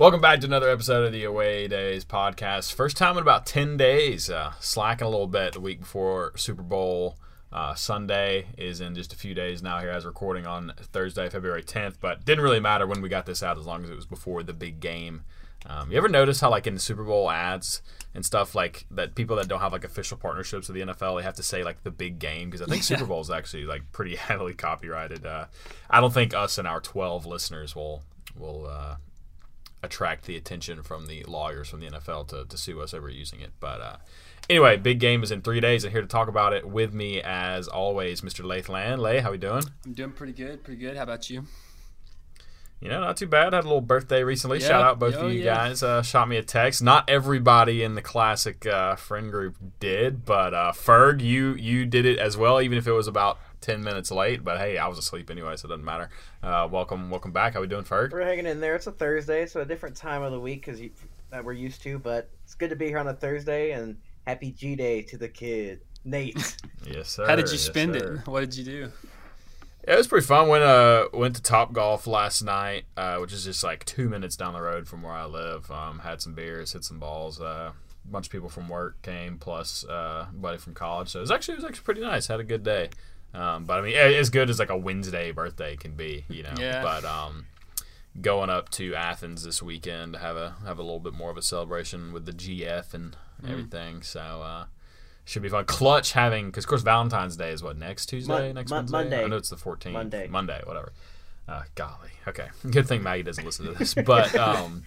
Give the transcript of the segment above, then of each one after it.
Welcome back to another episode of the Away Days podcast. First time in about 10 days. Uh, slacking a little bit the week before Super Bowl. Uh, Sunday is in just a few days now here as recording on Thursday, February 10th, but didn't really matter when we got this out as long as it was before the big game. Um, you ever notice how, like, in the Super Bowl ads and stuff, like, that people that don't have, like, official partnerships with the NFL, they have to say, like, the big game? Because I think Yeah. Super Bowl is actually, like, pretty heavily copyrighted. Uh, I don't think us and our 12 listeners will, will, uh, attract the attention from the lawyers from the NFL to, to sue us over using it. But uh, anyway, big game is in three days, and here to talk about it with me, as always, Mr. Lathland. Lay, how we doing? I'm doing pretty good, pretty good. How about you? You know, not too bad. I Had a little birthday recently. Yeah. Shout out both Oh, of you yeah. guys. Uh, shot me a text. Not everybody in the classic uh, friend group did, but uh, Ferg, you you did it as well, even if it was about ten minutes late. But hey, I was asleep anyway, so it doesn't matter. Uh, welcome, welcome back. How we doing, Ferg? We're hanging in there. It's a Thursday, so a different time of the week because that we're used to. But it's good to be here on a Thursday, and happy G Day to the kid, Nate. Yes, sir. How did you spend sir. it? What did you do? Yeah, it was pretty fun. Went uh went to Top Golf last night, uh, which is just like two minutes down the road from where I live. Um, had some beers, hit some balls. Uh, a bunch of people from work came, plus uh, a buddy from college. So it was actually it was actually pretty nice. Had a good day. Um, but I mean, as good as like a Wednesday birthday can be, you know. Yeah. But um, going up to Athens this weekend to have a have a little bit more of a celebration with the GF and Mm. everything. So uh, should be fun. Clutch having because of course Valentine's Day is what next Tuesday, Mon- next Mon- Wednesday. Monday. I know it's the 14th. Monday. Monday, whatever. Uh, golly. Okay. Good thing Maggie doesn't listen to this. But um,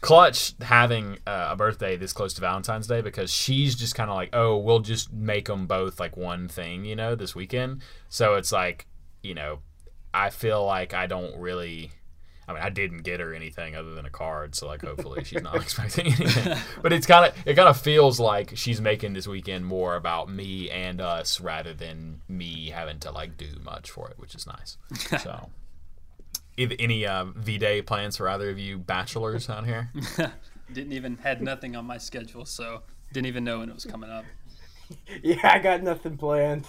Clutch having uh, a birthday this close to Valentine's Day because she's just kind of like, oh, we'll just make them both like one thing, you know, this weekend. So it's like, you know, I feel like I don't really. I mean, I didn't get her anything other than a card, so like, hopefully she's not expecting anything. But it's kind of, it kind of feels like she's making this weekend more about me and us rather than me having to like do much for it, which is nice. So, any uh, V Day plans for either of you bachelors out here? Didn't even had nothing on my schedule, so didn't even know when it was coming up. yeah, I got nothing planned.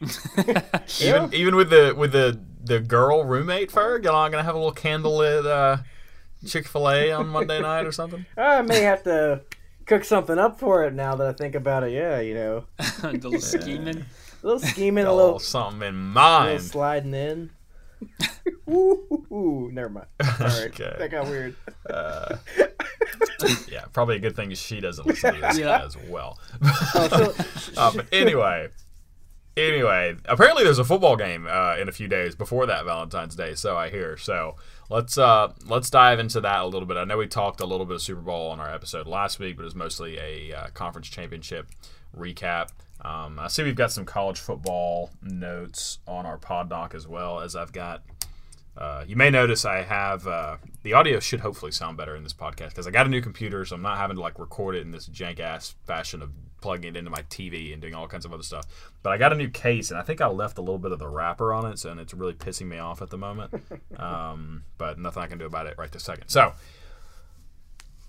Even even with the with the the girl roommate Ferg, y'all not gonna have a little candlelit uh, Chick Fil A on Monday night or something? I may have to cook something up for it now that I think about it. Yeah, you know, a little scheming. a little scheming, a little, something in mind. A little mind. sliding in. ooh, ooh, ooh, never mind. All right, Okay. that got weird. Uh, yeah, probably a good thing she doesn't listen to this Yeah. as well. Oh, Uh, but anyway, anyway, apparently there's a football game uh, in a few days before that Valentine's Day, so I hear. So let's uh, let's dive into that a little bit. I know we talked a little bit of Super Bowl on our episode last week, but it was mostly a uh, conference championship recap. Um, I see we've got some college football notes on our pod doc as well as I've got. Uh, you may notice I have uh, the audio should hopefully sound better in this podcast because I got a new computer, so I'm not having to like record it in this jank ass fashion of plugging it into my TV and doing all kinds of other stuff. But I got a new case, and I think I left a little bit of the wrapper on it, so and it's really pissing me off at the moment. Um, but nothing I can do about it right this second. So,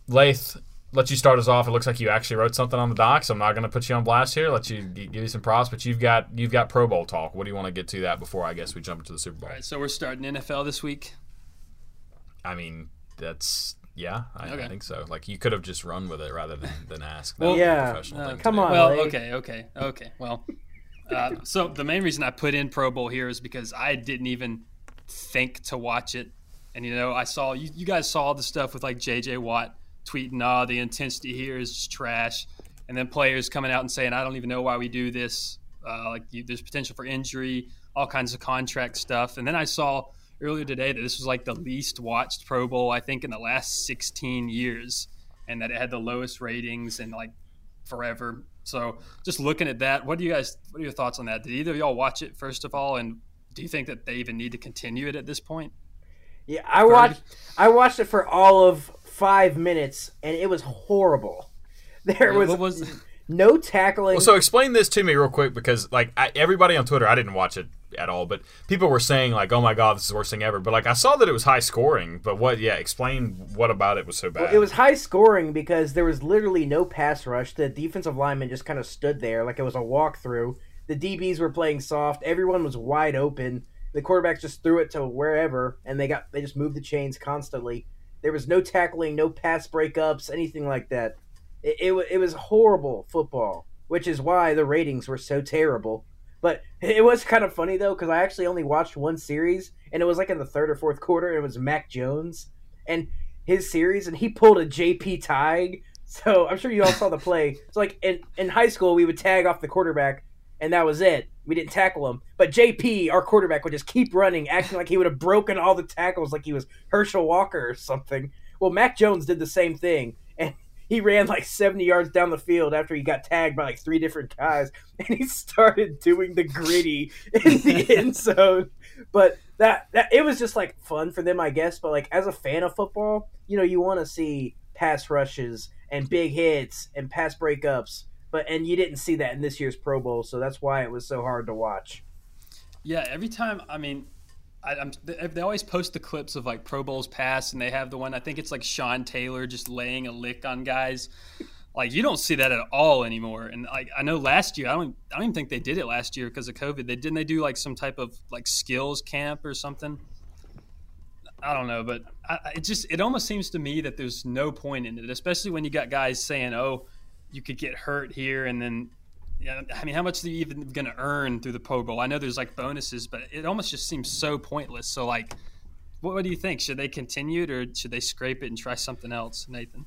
Lath, let you start us off. It looks like you actually wrote something on the doc, so I'm not going to put you on blast here. Let you give you some props, but you've got you've got Pro Bowl talk. What do you want to get to that before I guess we jump into the Super Bowl? All right, so we're starting NFL this week. I mean, that's yeah, I, I think so. Like you could have just run with it rather than, than ask. Well, would be a yeah, professional uh, thing come on. Well, Lee. okay, okay, okay. Well, uh, so the main reason I put in Pro Bowl here is because I didn't even think to watch it, and you know, I saw you, you guys saw the stuff with like J.J. Watt tweeting, "Ah, the intensity here is trash," and then players coming out and saying, "I don't even know why we do this. Uh, like, you, there's potential for injury, all kinds of contract stuff." And then I saw earlier today that this was like the least watched Pro Bowl I think in the last 16 years, and that it had the lowest ratings and like forever. So just looking at that, what do you guys? What are your thoughts on that? Did either of y'all watch it first of all, and do you think that they even need to continue it at this point? Yeah, I watched. I watched it for all of five minutes, and it was horrible. There was, was no tackling. Well, so explain this to me real quick because like I, everybody on Twitter, I didn't watch it at all, but people were saying like, "Oh my god, this is the worst thing ever." But like I saw that it was high scoring. But what? Yeah, explain what about it was so bad. Well, it was high scoring because there was literally no pass rush. The defensive lineman just kind of stood there like it was a walkthrough. The DBs were playing soft. Everyone was wide open. The quarterbacks just threw it to wherever, and they got they just moved the chains constantly. There was no tackling, no pass breakups, anything like that. It, it, it was horrible football, which is why the ratings were so terrible. But it was kind of funny though, because I actually only watched one series, and it was like in the third or fourth quarter. And it was Mac Jones and his series, and he pulled a JP tag. So I'm sure you all saw the play. So like in in high school, we would tag off the quarterback, and that was it. We didn't tackle him. But JP, our quarterback, would just keep running, acting like he would have broken all the tackles, like he was Herschel Walker or something. Well, Mac Jones did the same thing, and he ran like 70 yards down the field after he got tagged by like three different guys, and he started doing the gritty in the end zone. But that that it was just like fun for them, I guess. But like as a fan of football, you know, you want to see pass rushes and big hits and pass breakups. But and you didn't see that in this year's Pro Bowl, so that's why it was so hard to watch. Yeah, every time. I mean, I, they always post the clips of like Pro Bowls past, and they have the one. I think it's like Sean Taylor just laying a lick on guys. Like you don't see that at all anymore. And like I know last year, I don't. I don't even think they did it last year because of COVID. They didn't. They do like some type of like skills camp or something. I don't know, but I- it just it almost seems to me that there's no point in it, especially when you got guys saying, "Oh, you could get hurt here," and then I mean, how much are you even going to earn through the Pro Bowl? I know there's like bonuses, but it almost just seems so pointless. So, like, what, what do you think? Should they continue it or should they scrape it and try something else, Nathan?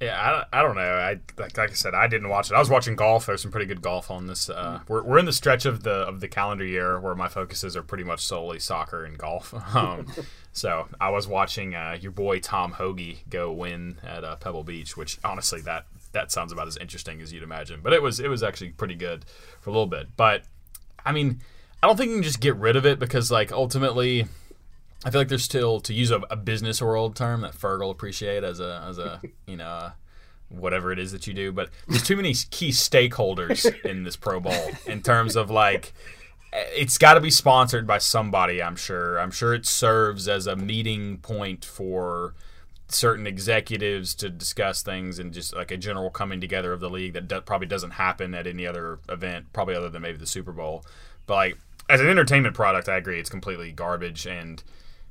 Yeah, I don't, I don't know. I like, like I said, I didn't watch it. I was watching golf. There's some pretty good golf on this. Uh, we're, we're in the stretch of the of the calendar year where my focuses are pretty much solely soccer and golf. Um, so I was watching uh, your boy Tom Hoge go win at uh, Pebble Beach, which honestly that that sounds about as interesting as you'd imagine. But it was it was actually pretty good for a little bit. But I mean, I don't think you can just get rid of it because like ultimately. I feel like there's still, to use a, a business world term that Ferg will appreciate as a, as a you know, whatever it is that you do, but there's too many key stakeholders in this Pro Bowl in terms of like, it's got to be sponsored by somebody. I'm sure. I'm sure it serves as a meeting point for certain executives to discuss things and just like a general coming together of the league that do- probably doesn't happen at any other event, probably other than maybe the Super Bowl. But like as an entertainment product, I agree it's completely garbage and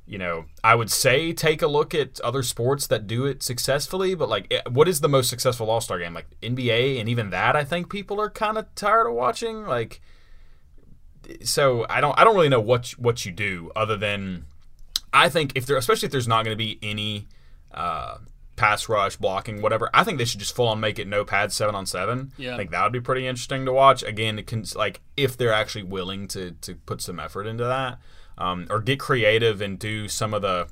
you know, I would say take a look at other sports that do it successfully, but like, eh, what is the most successful All Star game? Like NBA, and even that, I think people are kind of tired of watching. Like, so I don't, I don't really know what you, what you do other than, I think if there, especially if there's not going to be any uh, pass rush blocking, whatever, I think they should just full on make it no pads seven on seven. Yeah. I think that would be pretty interesting to watch. Again, it can like if they're actually willing to to put some effort into that um, or get creative and do some of the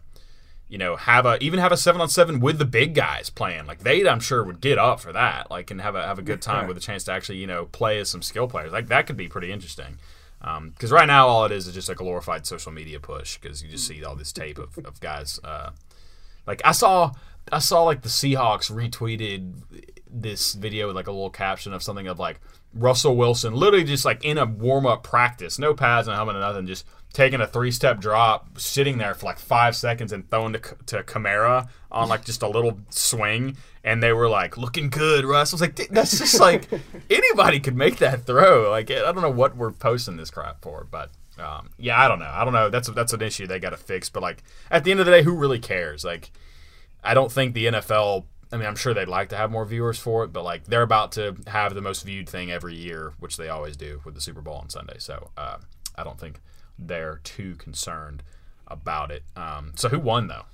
you know have a even have a seven on seven with the big guys playing like they i'm sure would get up for that like and have a have a good time with a chance to actually you know play as some skill players like that could be pretty interesting because right now all it is is just a glorified social media push because you just see all this tape of, of guys uh, like I saw I saw like the Seahawks retweeted this video with like a little caption of something of like Russell Wilson literally just like in a warm up practice, no pads and helmet nothing, just taking a three step drop, sitting there for like five seconds and throwing to, to Kamara on like just a little swing. And they were like, looking good, Russ. I was like, that's just like anybody could make that throw. Like, I don't know what we're posting this crap for, but um, yeah, I don't know. I don't know. That's that's an issue they got to fix. But like at the end of the day, who really cares? Like, I don't think the NFL. I mean, I'm sure they'd like to have more viewers for it, but like they're about to have the most viewed thing every year, which they always do with the Super Bowl on Sunday. So uh, I don't think they're too concerned about it. Um, so who won though?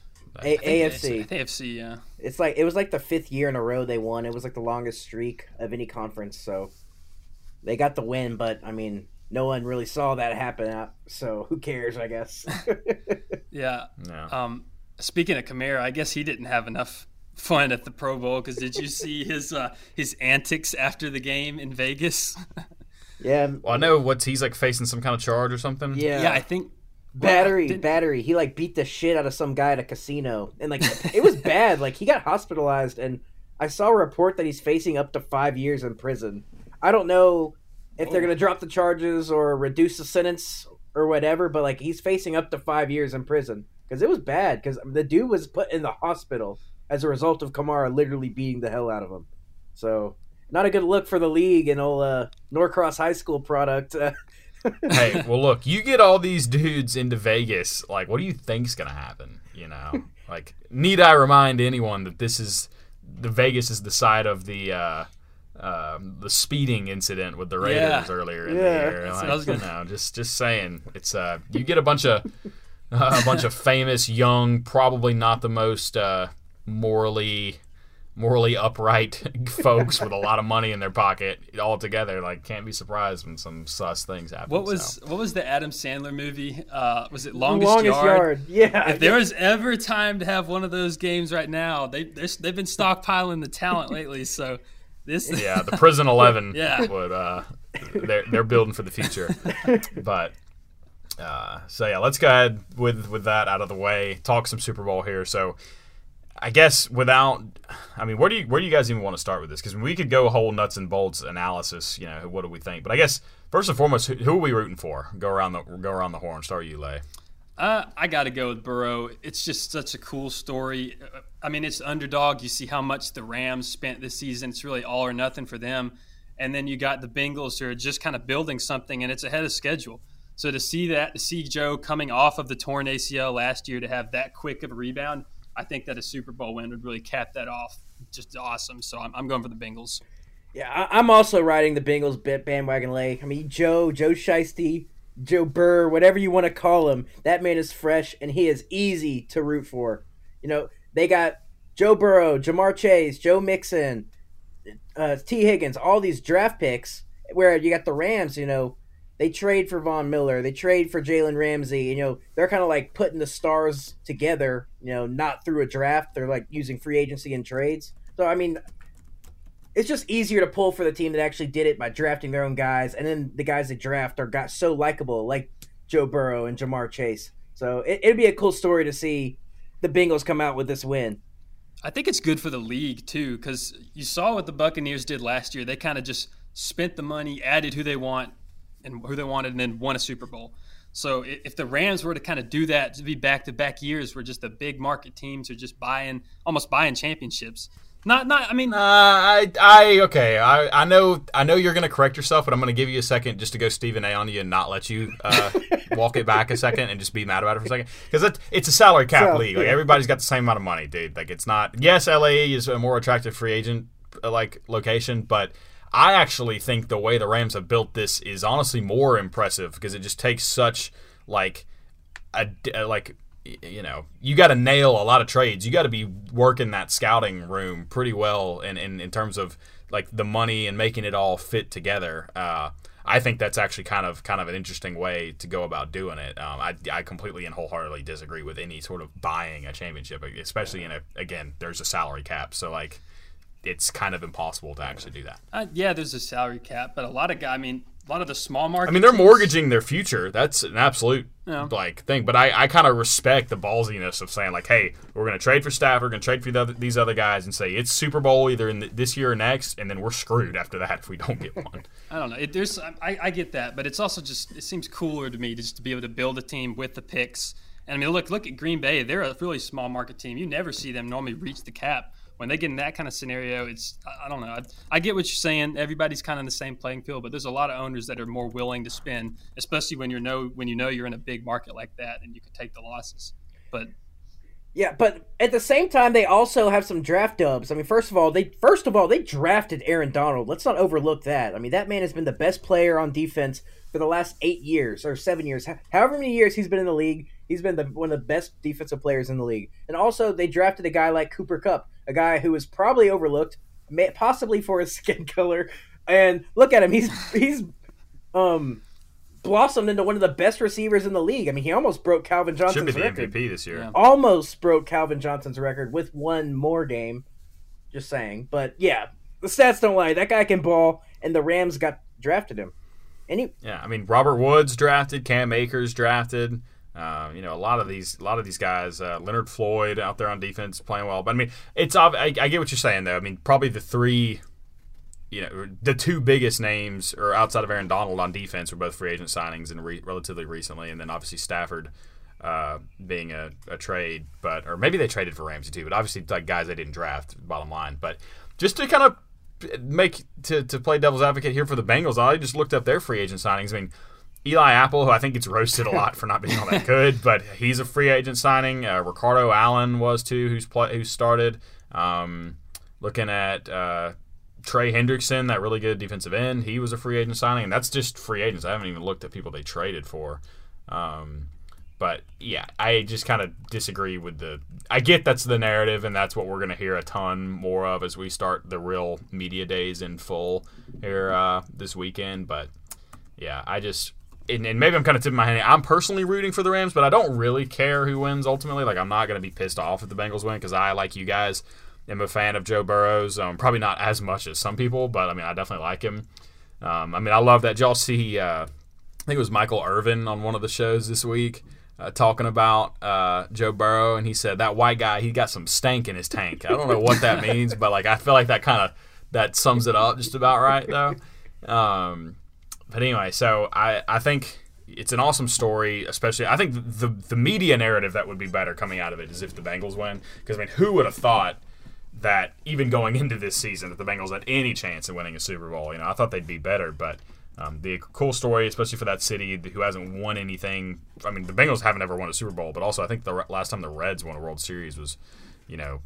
A- I AFC. think AFC, yeah. It's like it was like the fifth year in a row they won. It was like the longest streak of any conference. So they got the win, but I mean, no one really saw that happen. Out, so who cares? I guess. Yeah. Yeah. Um, speaking of Kamara, I guess he didn't have enough fun at the Pro Bowl because did you see his uh, his antics after the game in Vegas? yeah. Well, I know what he's like facing some kind of charge or something. Yeah. yeah, I think Battery, Didn't- battery. He like beat the shit out of some guy at a casino, and like it was bad. Like he got hospitalized, and I saw a report that he's facing up to five years in prison. I don't know if they're Oh. gonna drop the charges or reduce the sentence or whatever, but like he's facing up to five years in prison because it was bad. Because the dude was put in the hospital as a result of Kamara literally beating the hell out of him. So not a good look for the league and old uh, Norcross High School product. Uh, hey, well, look, you get all these dudes into Vegas. Like, what do you think's gonna happen? You know, Like, need I remind anyone that this is the Vegas is the side of the uh, uh, the speeding incident with the Raiders Yeah. earlier in Yeah. the year. Like, I was you know, just just saying, it's uh, you get a bunch of a bunch of famous, young, probably not the most uh, morally morally upright folks with a lot of money in their pocket all together. Like, can't be surprised when some sus things happen. What was so. what was the Adam Sandler movie? Uh, was it Longest, Longest Yard? Yeah. If there was ever time to have one of those games right now, they they've been stockpiling the talent lately. So this yeah, the Prison Eleven Yeah. would uh, they're they're building for the future. But uh, so yeah, let's go ahead with with that out of the way. Talk some Super Bowl here. So I guess without, I mean, where do you where do you guys even want to start with this? Because we could go whole nuts and bolts analysis. You know, what do we think? But I guess first and foremost, who, who are we rooting for? Go around the go around the horn. Start you, Lay. Uh, I got to go with Burrow. It's just such a cool story. Uh, I mean, it's underdog. You see how much the Rams spent this season. It's really all or nothing for them. And then you got the Bengals who are just kind of building something, and it's ahead of schedule. So to see that, to see Joe coming off of the torn ACL last year to have that quick of a rebound, I think that a Super Bowl win would really cap that off. Just awesome. So I'm, I'm going for the Bengals. Yeah, I'm also riding the Bengals bandwagon lay. I mean, Joe, Joe Shiesty, Joe Burr, whatever you want to call him, that man is fresh and he is easy to root for. You know, they got Joe Burrow, Ja'Marr Chase, Joe Mixon, uh, Tee Higgins, all these draft picks. Where you got the Rams, you know, they trade for Von Miller, they trade for Jalen Ramsey. You know, they're kind of like putting the stars together. You know, not through a draft. They're like using free agency and trades. So I mean, it's just easier to pull for the team that actually did it by drafting their own guys, and then the guys they draft are got so likable, like Joe Burrow and Ja'Marr Chase. So it, it'd be a cool story to see the Bengals come out with this win. I think it's good for the league too, because you saw what the Buccaneers did last year. They kind of just spent the money, added who they want and who they wanted, and then won a Super Bowl. So if the Rams were to kind of do that, to be back to back years where just the big market teams are just buying, almost buying championships. Not, not. I mean, Uh, I, I, okay. I, I know, I know you're gonna correct yourself, but I'm gonna give you a second just to go Stephen A. on you and not let you uh, walk it back a second and just be mad about it for a second because it, it's a salary cap So, league. Like yeah. everybody's got the same amount of money, dude. Like it's not. Yes, LA is a more attractive free agent uh, like location, but I actually think the way the Rams have built this is honestly more impressive because it just takes such like a, a like y- you know you got to nail a lot of trades you got to be working that scouting room pretty well in, in in terms of like the money and making it all fit together uh I think that's actually kind of kind of an interesting way to go about doing it. Um, I, I completely and wholeheartedly disagree with any sort of buying a championship, especially in a again. There's a salary cap, so like it's kind of impossible to actually do that. uh, yeah, there's a salary cap, but a lot of guys. I mean, a lot of the small market. I mean, they're teams- mortgaging their future. That's an absolute Yeah. like thing. But I, I kind of respect the ballsiness of saying like, hey, we're going to trade for Stafford, we're going to trade for the other, these other guys, and say it's Super Bowl either in the, this year or next, and then we're screwed after that if we don't get one. I don't know. It, there's I, I get that, but it's also just it seems cooler to me just to be able to build a team with the picks. And I mean, look look at Green Bay. They're a really small market team. You never see them normally reach the cap. When they get in that kind of scenario, it's I, don't know. I, I get what you're saying. Everybody's kind of in the same playing field, but there's a lot of owners that are more willing to spend, especially when you know when you know you're in a big market like that and you can take the losses. But Yeah, but at the same time, they also have some draft dubs. I mean, first of all, they first of all they drafted Aaron Donald. Let's not overlook that. I mean, that man has been the best player on defense for the last eight years or seven years, however many years he's been in the league. He's been the, one of the best defensive players in the league. And also, they drafted a guy like Cooper Kupp, a guy who was probably overlooked, possibly for his skin color. And look at him; he's he's um blossomed into one of the best receivers in the league. I mean, he almost broke Calvin Should be Johnson's the record MVP this year. Yeah. almost broke Calvin Johnson's record with one more game. Just saying. But yeah, the stats don't lie. That guy can ball, and the Rams got drafted him. And he, Yeah, I mean Robert Woods drafted, Cam Akers drafted. Uh, you know, a lot of these, a lot of these guys, uh, Leonard Floyd out there on defense playing well. But I mean, it's ob- I, I get what you're saying though. I mean, probably the three, you know, the two biggest names, or outside of Aaron Donald on defense, were both free agent signings and re- relatively recently, and then obviously Stafford uh, being a, a trade, but or maybe they traded for Ramsey too. But obviously, like guys they didn't draft. Bottom line, but just to kind of make to, to play devil's advocate here for the Bengals, I just looked up their free agent signings. I mean, Eli Apple, who I think gets roasted a lot for not being all that good, but he's a free agent signing. Uh, Ricardo Allen was too, who's play, who started. Um, looking at uh, Trey Hendrickson, that really good defensive end, he was a free agent signing, and that's just free agents. I haven't even looked at people they traded for. Um, but yeah, I just kind of disagree with the. I get that's the narrative, and that's what we're going to hear a ton more of as we start the real media days in full here uh, this weekend. But yeah, I just. And, and maybe I'm kind of tipping my hand. I'm personally rooting for the Rams, but I don't really care who wins ultimately. Like, I'm not going to be pissed off if the Bengals win because I, like you guys, am a fan of Joe Burrows. Um, probably not as much as some people, but I mean, I definitely like him. Um, I mean, I love that. Did y'all see? Uh, I think it was Michael Irvin on one of the shows this week uh, talking about uh, Joe Burrow, and he said that white guy he got some stank in his tank. I don't know what that means, but like I feel like that kind of that sums it up just about right though. Um, but anyway, so I I think it's an awesome story, especially I think the the media narrative that would be better coming out of it is if the Bengals win, because I mean who would have thought that even going into this season that the Bengals had any chance of winning a Super Bowl. You know, I thought they'd be better, but um, the cool story, especially for that city who hasn't won anything. I mean, the Bengals haven't ever won a Super Bowl, but also I think the last time the Reds won a World Series was, you know,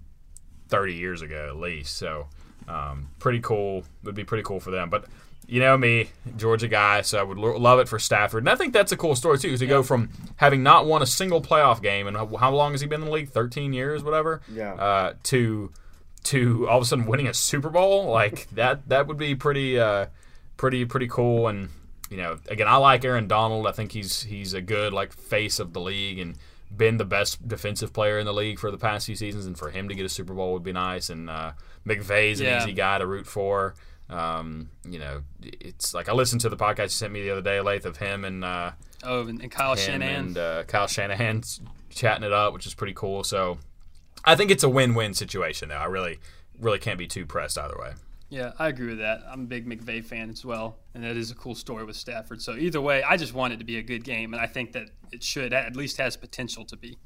30 years ago at least. So, um, pretty cool. Would be pretty cool for them. But you know me, Georgia guy, so I would lo- love it for Stafford. And I think that's a cool story too, to go from having not won a single playoff game, and how long has he been in the league? 13 years, whatever. Yeah. Uh, to to all of a sudden winning a Super Bowl, like that that would be pretty uh, pretty pretty cool. And you know, again, I like Aaron Donald. I think he's he's a good like face of the league and been the best defensive player in the league for the past few seasons. And for him to get a Super Bowl would be nice. And uh, McVay's an Yeah. easy guy to root for. Um, you know, it's like I listened to the podcast you sent me the other day, Lath, of him and uh, Oh, and, Kyle Shanahan. and uh, Kyle Shanahan chatting it up, which is pretty cool. So I think it's a win-win situation. Though I really, really can't be too pressed either way. Yeah, I agree with that. I'm a big McVay fan as well, and that is a cool story with Stafford. So either way, I just want it to be a good game, and I think that it should at least has potential to be.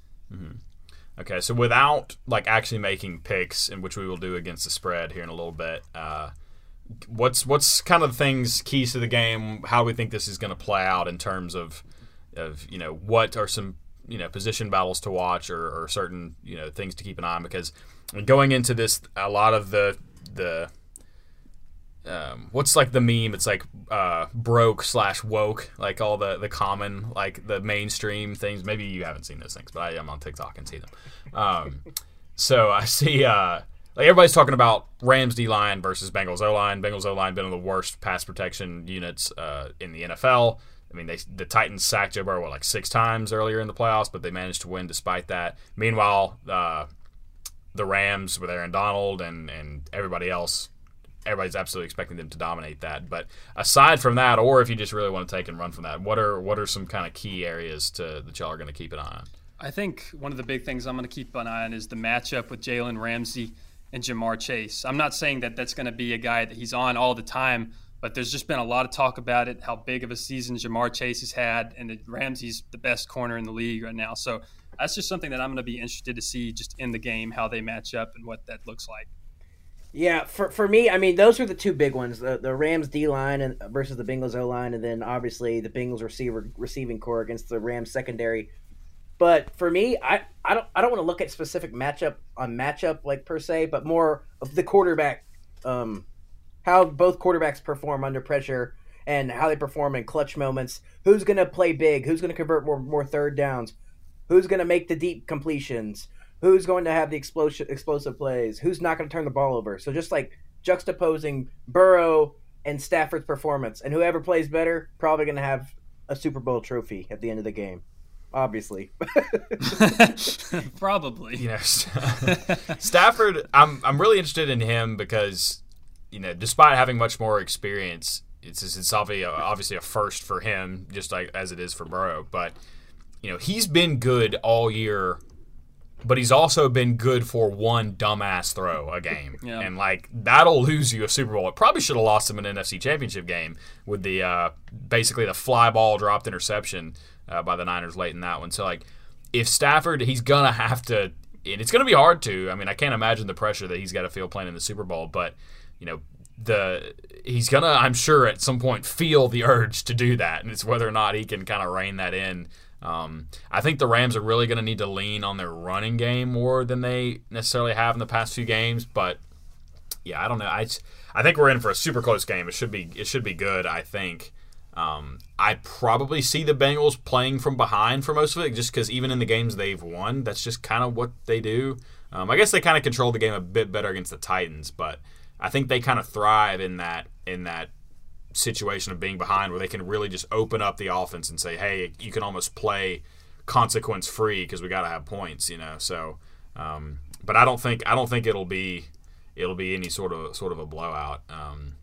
Okay, so without like actually making picks, in which we will do against the spread here in a little bit, uh, what's what's kind of the things keys to the game? How we think this is going to play out in terms of of you know what are some you know position battles to watch or, or certain you know things to keep an eye on? Because going into this, a lot of the the um, what's like the meme? It's like uh, broke slash woke, like all the the common like the mainstream things. Maybe you haven't seen those things, but I am on TikTok and see them. Um, so I see uh, like everybody's talking about Rams D line versus Bengals O line. Bengals O line been one of the worst pass protection units uh, in the NFL. I mean, they the Titans sacked Joe Burrow what, like six times earlier in the playoffs, but they managed to win despite that. Meanwhile, uh, the Rams with Aaron Donald and and everybody else everybody's absolutely expecting them to dominate that. But aside from that, or if you just really want to take and run from that, what are what are some kind of key areas to that y'all are going to keep an eye on? I think one of the big things I'm going to keep an eye on is the matchup with Jalen Ramsey and Ja'Marr Chase. I'm not saying that that's going to be a guy that he's on all the time, but there's just been a lot of talk about it, how big of a season Ja'Marr Chase has had, and that Ramsey's the best corner in the league right now. So that's just something that I'm going to be interested to see just in the game, how they match up and what that looks like. Yeah, for for me, I mean, those are the two big ones: the the Rams D line and versus the Bengals O line, and then obviously the Bengals receiver receiving corps against the Rams secondary. But for me, I, I don't I don't want to look at specific matchup on matchup like per se, but more of the quarterback, um, how both quarterbacks perform under pressure and how they perform in clutch moments. Who's going to play big? Who's going to convert more more third downs? Who's going to make the deep completions? Who's going to have the explosive explosive plays? Who's not going to turn the ball over? So just like juxtaposing Burrow and Stafford's performance, and whoever plays better probably going to have a Super Bowl trophy at the end of the game. Obviously, Probably. You know, Stafford. I'm I'm really interested in him because you know, despite having much more experience, it's it's obviously obviously a first for him, just like as it is for Burrow. But you know, he's been good all year, but he's also been good for one dumbass throw a game, Yeah. and like that'll lose you a Super Bowl. It probably should have lost him an NFC Championship game with the uh, basically the fly ball dropped interception uh, by the Niners late in that one. So like, if Stafford, he's gonna have to, and it's gonna be hard to. I mean, I can't imagine the pressure that he's got to feel playing in the Super Bowl, but you know, the he's gonna I'm sure at some point feel the urge to do that, and it's whether or not he can kind of rein that in. Um, I think the Rams are really going to need to lean on their running game more than they necessarily have in the past few games. But yeah, I don't know. I, I think we're in for a super close game. It should be it should be good. I think. Um, I probably see the Bengals playing from behind for most of it, just because even in the games they've won, that's just kind of what they do. Um, I guess they kind of control the game a bit better against the Titans, but I think they kind of thrive in that in that situation of being behind where they can really just open up the offense and say, hey, you can almost play consequence free because we got to have points, you know. So, um, but I don't think I don't think it'll be it'll be any sort of sort of a blowout. Um,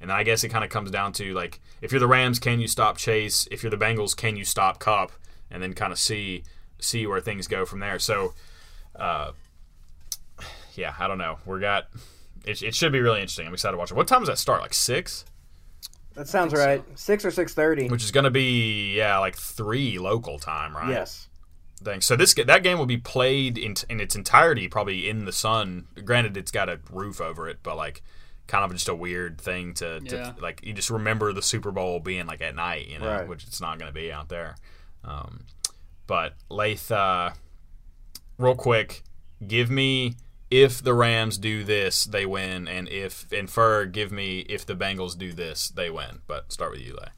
and I guess it kind of comes down to like if you're the Rams, can you stop Chase? If you're the Bengals, can you stop Kupp? And then kind of see see where things go from there. So, uh, yeah, I don't know. We got it, it should be really interesting. I'm excited to watch it. What time does that start? Like six? That sounds right. So. Six or six thirty. Which is going to be yeah, like three local time, right? Yes. Thanks. So this that game will be played in in its entirety, probably in the sun. Granted, it's got a roof over it, but like kind of just a weird thing to, to like you just remember the Super Bowl being like at night, you know, right. which it's not going to be out there. Um, but Lath, uh, real quick, give me if the Rams do this, they win, and if and infer, give me if the Bengals do this, they win. But start with you, Lay.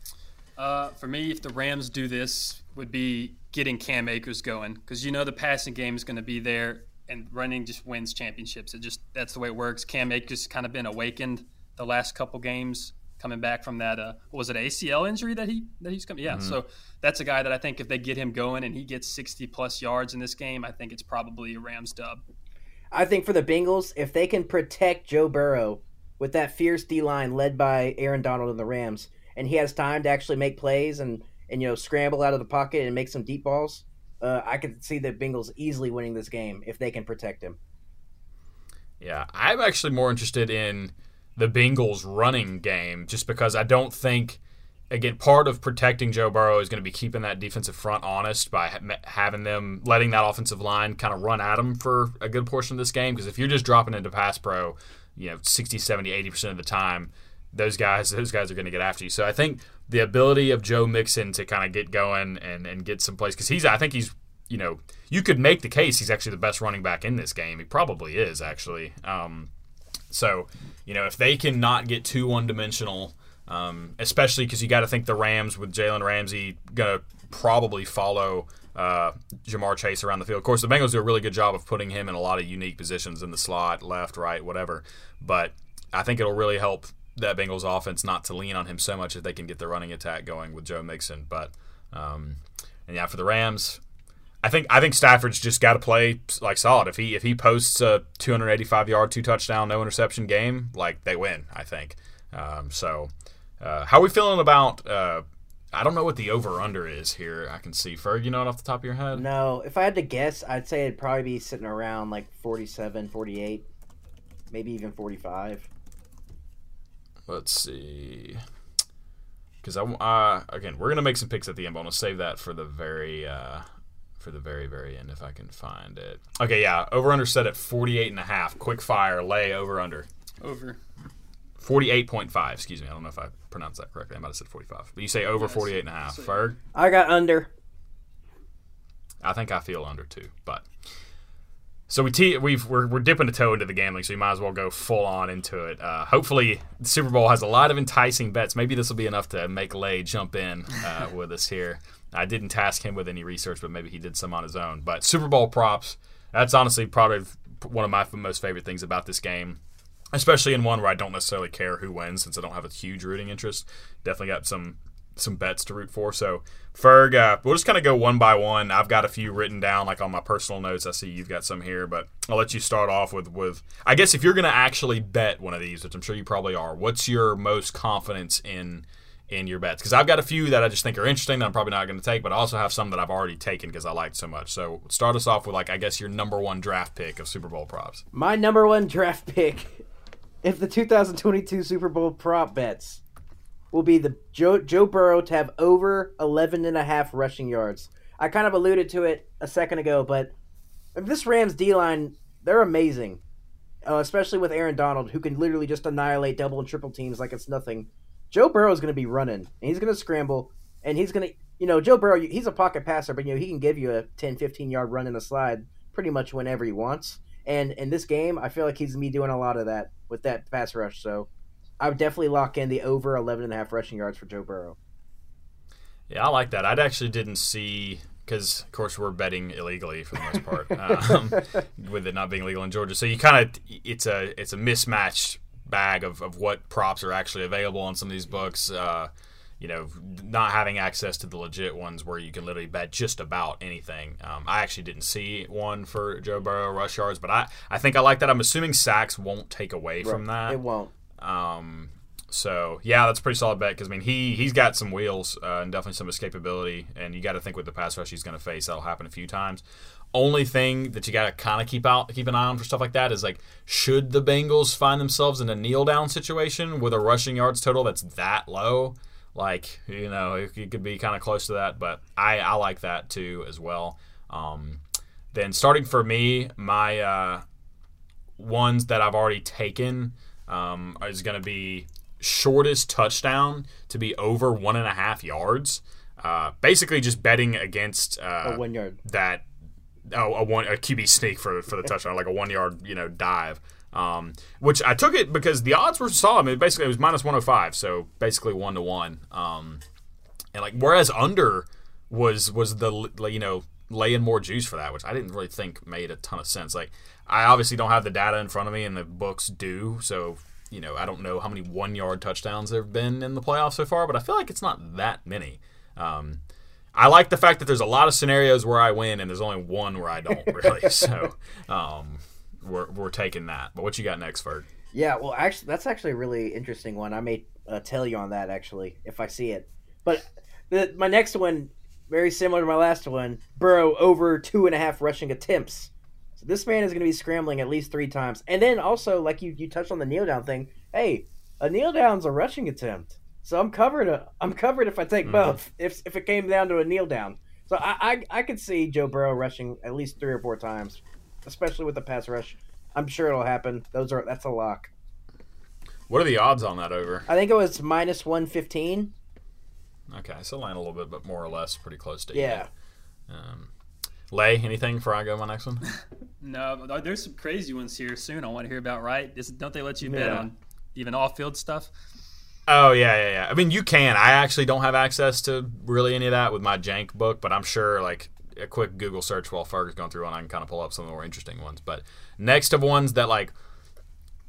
Uh, for me, if the Rams do this, would be getting Cam Akers going because you know the passing game is going to be there, and running just wins championships. It just that's the way it works. Cam Akers kind of been awakened the last couple games coming back from that uh, was it ACL injury that he that he's coming yeah mm-hmm. so that's a guy that I think if they get him going and he gets 60 plus yards in this game I think it's probably a Rams dub I think for the Bengals, if they can protect Joe Burrow with that fierce D line led by Aaron Donald and the Rams, and he has time to actually make plays and and you know scramble out of the pocket and make some deep balls, uh, I could see the Bengals easily winning this game if they can protect him. Yeah, I'm actually more interested in the Bengals running game just because I don't think again, part of protecting Joe Burrow is going to be keeping that defensive front honest by ha- having them letting that offensive line kind of run at them for a good portion of this game. Because if you're just dropping into pass pro, you know, 60, 70, 80% of the time, those guys, those guys are going to get after you. So I think the ability of Joe Mixon to kind of get going and, and get some plays, because he's, I think he's, you know, you could make the case he's actually the best running back in this game. He probably is, actually. Um, so, you know, if they can not get too one dimensional, um, especially because you got to think the Rams with Jalen Ramsey gonna probably follow uh, Ja'Marr Chase around the field. Of course, the Bengals do a really good job of putting him in a lot of unique positions in the slot, left, right, whatever. But I think it'll really help that Bengals offense not to lean on him so much if they can get the running attack going with Joe Mixon. But um, and yeah, for the Rams, I think I think Stafford's just got to play like solid. If he if he posts a 285 yard, two touchdown, no interception game, like they win. I think um, so. Uh, how are we feeling about? Uh, I don't know what the over under is here. I can see Ferg. You know it off the top of your head? No. If I had to guess, I'd say it'd probably be sitting around like 47, 48, maybe even 45. Let's see. Because I uh, again, we're gonna make some picks at the end, but I'm gonna save that for the very uh, for the very very end if I can find it. Okay, yeah, over under set at 48 and a half. Quick fire, lay over under. Over. 48.5. Excuse me. I don't know if I pronounced that correctly. I might have said 45. But you say over 48 and a half. Ferg? I got under. I think I feel under too. But so we te- we've we're, we're dipping a toe into the gambling, so you might as well go full on into it. Uh, hopefully, the Super Bowl has a lot of enticing bets. Maybe this will be enough to make Lay jump in uh, with us here. I didn't task him with any research, but maybe he did some on his own. But Super Bowl props. That's honestly probably one of my most favorite things about this game especially in one where I don't necessarily care who wins since I don't have a huge rooting interest. Definitely got some some bets to root for. So Ferg, uh, we'll just kind of go one by one. I've got a few written down, like on my personal notes. I see you've got some here, but I'll let you start off with with. I guess if you're going to actually bet one of these, which I'm sure you probably are, what's your most confidence in? in your bets because I've got a few that I just think are interesting that I'm probably not going to take, but I also have some that I've already taken because I liked so much. So start us off with like I guess your number one draft pick of Super Bowl props. My number one draft pick if the 2022 Super Bowl prop bets will be the Joe, Joe Burrow to have over 11 and a half rushing yards. I kind of alluded to it a second ago, but this Rams D line, they're amazing. uh, especially with Aaron Donald, who can literally just annihilate double and triple teams like it's nothing. Joe Burrow is going to be running, and he's going to scramble, and he's going to, you know, Joe Burrow, he's a pocket passer, but, you know, he can give you a 10, 15 yard run in a slide pretty much whenever he wants. And in this game, I feel like he's going to be doing a lot of that with that pass rush. So I would definitely lock in the over 11 and a half rushing yards for Joe Burrow. Yeah, I like that. I actually didn't see because of course we're betting illegally for the most part um, with it not being legal in Georgia. So you kind of it's a it's a mismatched bag of, of what props are actually available on some of these books. Uh, you know, not having access to the legit ones where you can literally bet just about anything. Um, I actually didn't see one for Joe Burrow rush yards, but I, I think I like that. I'm assuming sacks won't take away right. from that. It won't. Um, so yeah, that's a pretty solid bet because I mean he he's got some wheels uh, and definitely some escapability, and you got to think with the pass rush he's going to face that'll happen a few times. Only thing that you got to kind of keep out keep an eye on for stuff like that is like should the Bengals find themselves in a kneel down situation with a rushing yards total that's that low, like you know it, it could be kind of close to that, but I I like that too as well. Um, then starting for me, my uh, ones that I've already taken um, is going to be shortest touchdown to be over one and a half yards. Uh, basically, just betting against uh, a one yard that oh, a one a QB sneak for for the touchdown, like a one yard you know dive. Um, which I took it because the odds were solid. I mean, basically it was 105, so basically one to one. Um, and like whereas under was was the you know laying more juice for that, which I didn't really think made a ton of sense. Like I obviously don't have the data in front of me, and the books do, so you know, I don't know how many one yard touchdowns there have been in the playoffs so far, but I feel like it's not that many. Um, I like the fact that there's a lot of scenarios where I win and there's only one where I don't really. so um, we're, we're taking that. But what you got next, Ferg? Yeah, well, actually, that's actually a really interesting one. I may uh, tell you on that actually if I see it. But the, my next one, very similar to my last one, Burrow over two and a half rushing attempts So this man is going to be scrambling at least three times. And then also, like you, you touched on the kneel down thing. Hey, a kneel down's a rushing attempt, so I'm covered. Uh, I'm covered if I take mm-hmm. both. If if it came down to a kneel down, so I, I I could see Joe Burrow rushing at least three or four times, especially with the pass rush. I'm sure it'll happen. Those are that's a lock. What are the odds on that over? I think it was minus one fifteen. Okay, so line a little bit, but more or less pretty close to yeah. Um, Lay, anything for I go my next one? no, there's some crazy ones here soon. I want to hear about. Right? don't they let you bet yeah. on even off-field stuff? Oh yeah, yeah, yeah. I mean, you can. I actually don't have access to really any of that with my jank book, but I'm sure like a quick Google search while Ferg's going through and I can kind of pull up some of the more interesting ones. But next of ones that like,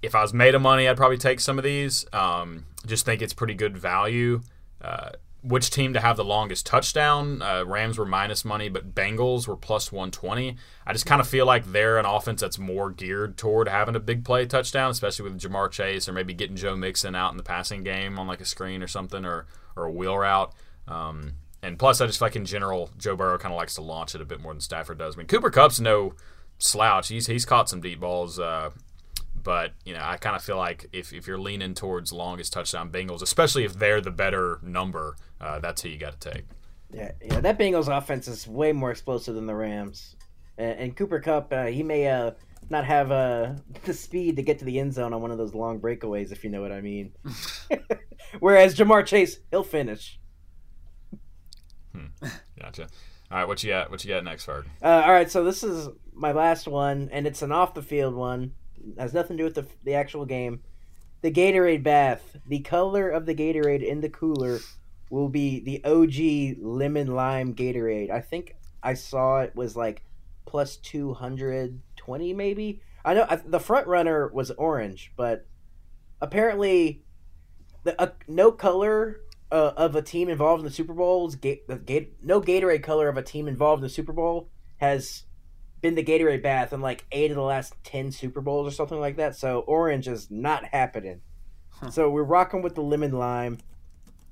if I was made of money, I'd probably take some of these. Um, just think it's pretty good value. Uh, which team to have the longest touchdown. Uh, Rams were minus money, but Bengals were plus 120. I just kind of feel like they're an offense that's more geared toward having a big play touchdown, especially with Ja'Marr Chase or maybe getting Joe Mixon out in the passing game on like a screen or something or, or a wheel route. Um, and plus, I just like in general, Joe Burrow kind of likes to launch it a bit more than Stafford does. I mean, Cooper Kupp's no slouch. He's he's caught some deep balls uh, but you know, I kind of feel like if, if you're leaning towards longest touchdown Bengals, especially if they're the better number, uh, that's who you got to take. Yeah, yeah, that Bengals offense is way more explosive than the Rams, and, and Cooper Kupp uh, he may uh, not have uh, the speed to get to the end zone on one of those long breakaways, if you know what I mean. Whereas Ja'Marr Chase, he'll finish. Hmm. Gotcha. All right, what you got? What you got next, Ferg? Uh, all right, so this is my last one, and it's an off the field one has nothing to do with the, the actual game. The Gatorade bath. The color of the Gatorade in the cooler will be the OG lemon lime Gatorade. I think I saw it was like plus 220 maybe. I know I, the front runner was orange, but apparently the uh, no color uh, of a team involved in the Super Bowls, ga- ga- no Gatorade color of a team involved in the Super Bowl has been the Gatorade bath in like eight of the last ten Super Bowls or something like that. So orange is not happening. Huh. So we're rocking with the lemon lime.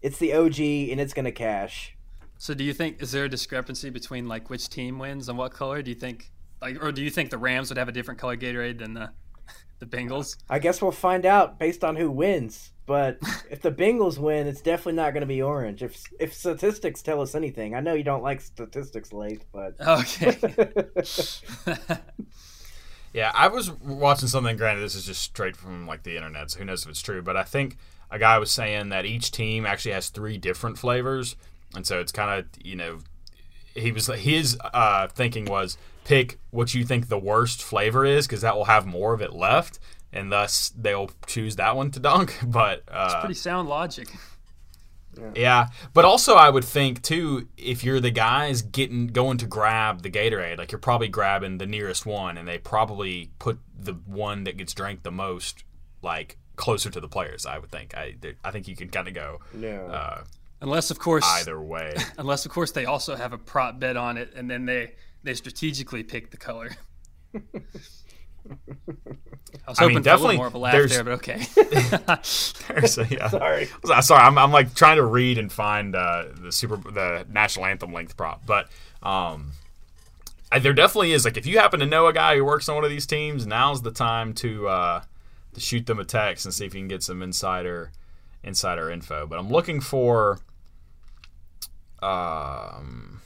It's the OG and it's gonna cash. So do you think is there a discrepancy between like which team wins and what color? Do you think like or do you think the Rams would have a different color Gatorade than the the Bengals? I guess we'll find out based on who wins. But if the Bengals win, it's definitely not going to be orange. If if statistics tell us anything, I know you don't like statistics, late, but okay. Yeah, I was watching something. Granted, this is just straight from like the internet, so who knows if it's true. But I think a guy was saying that each team actually has three different flavors, and so it's kind of you know, he was his uh, thinking was pick what you think the worst flavor is because that will have more of it left, and thus they'll choose that one to dunk. But uh, It's pretty sound logic. yeah, but also I would think too if you're the guys getting going to grab the Gatorade, like you're probably grabbing the nearest one, and they probably put the one that gets drank the most like closer to the players. I would think. I I think you can kind of go No. uh, Unless of course either way. unless of course they also have a prop bet on it and then they they strategically pick the color. I was I mean, hoping for a definitely, little more of a laugh there, but okay. There's a- yeah. Sorry. Sorry, I'm, I'm like trying to read and find uh, the super the national anthem length prop, but um, I, there definitely is like if you happen to know a guy who works on one of these teams, now's the time to uh, to shoot them a text and see if you can get some insider insider info. But I'm looking for um,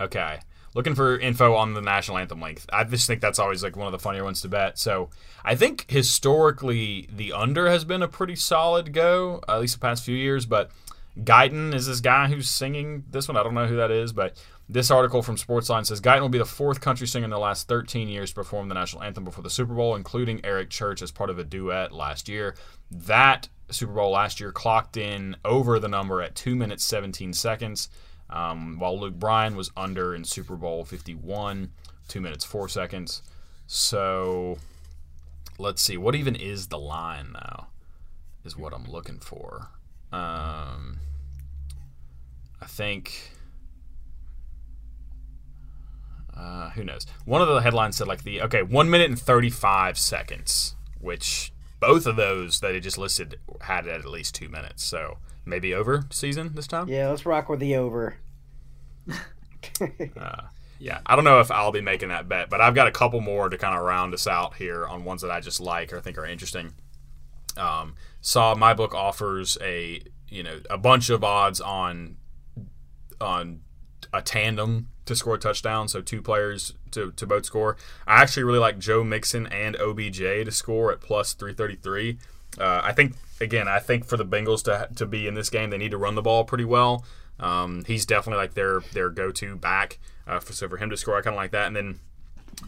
okay. Looking for info on the national anthem length. I just think that's always like one of the funnier ones to bet. So I think historically the under has been a pretty solid go, at least the past few years. But Guyton is this guy who's singing this one. I don't know who that is, but this article from Sportsline says Guyton will be the fourth country singer in the last 13 years to perform the national anthem before the Super Bowl, including Eric Church as part of a duet last year. That Super Bowl last year clocked in over the number at 2 minutes 17 seconds, um, while Luke Bryan was under in Super Bowl 51, 2 minutes 4 seconds. So let's see. What even is the line now? Is what I'm looking for. Um, I think. Uh, who knows? One of the headlines said like the okay, one minute and thirty five seconds, which both of those that it just listed had at least two minutes. So maybe over season this time. Yeah, let's rock with the over. Yeah, I don't know if I'll be making that bet, but I've got a couple more to kind of round us out here on ones that I just like or think are interesting. Um, saw my book offers a you know a bunch of odds on on a tandem to score a touchdown, so two players to, to both score. I actually really like Joe Mixon and OBJ to score at plus 333. Uh, I think again, I think for the Bengals to to be in this game, they need to run the ball pretty well. Um, he's definitely like their their go to back. Uh, for, so for him to score, I kind of like that. And then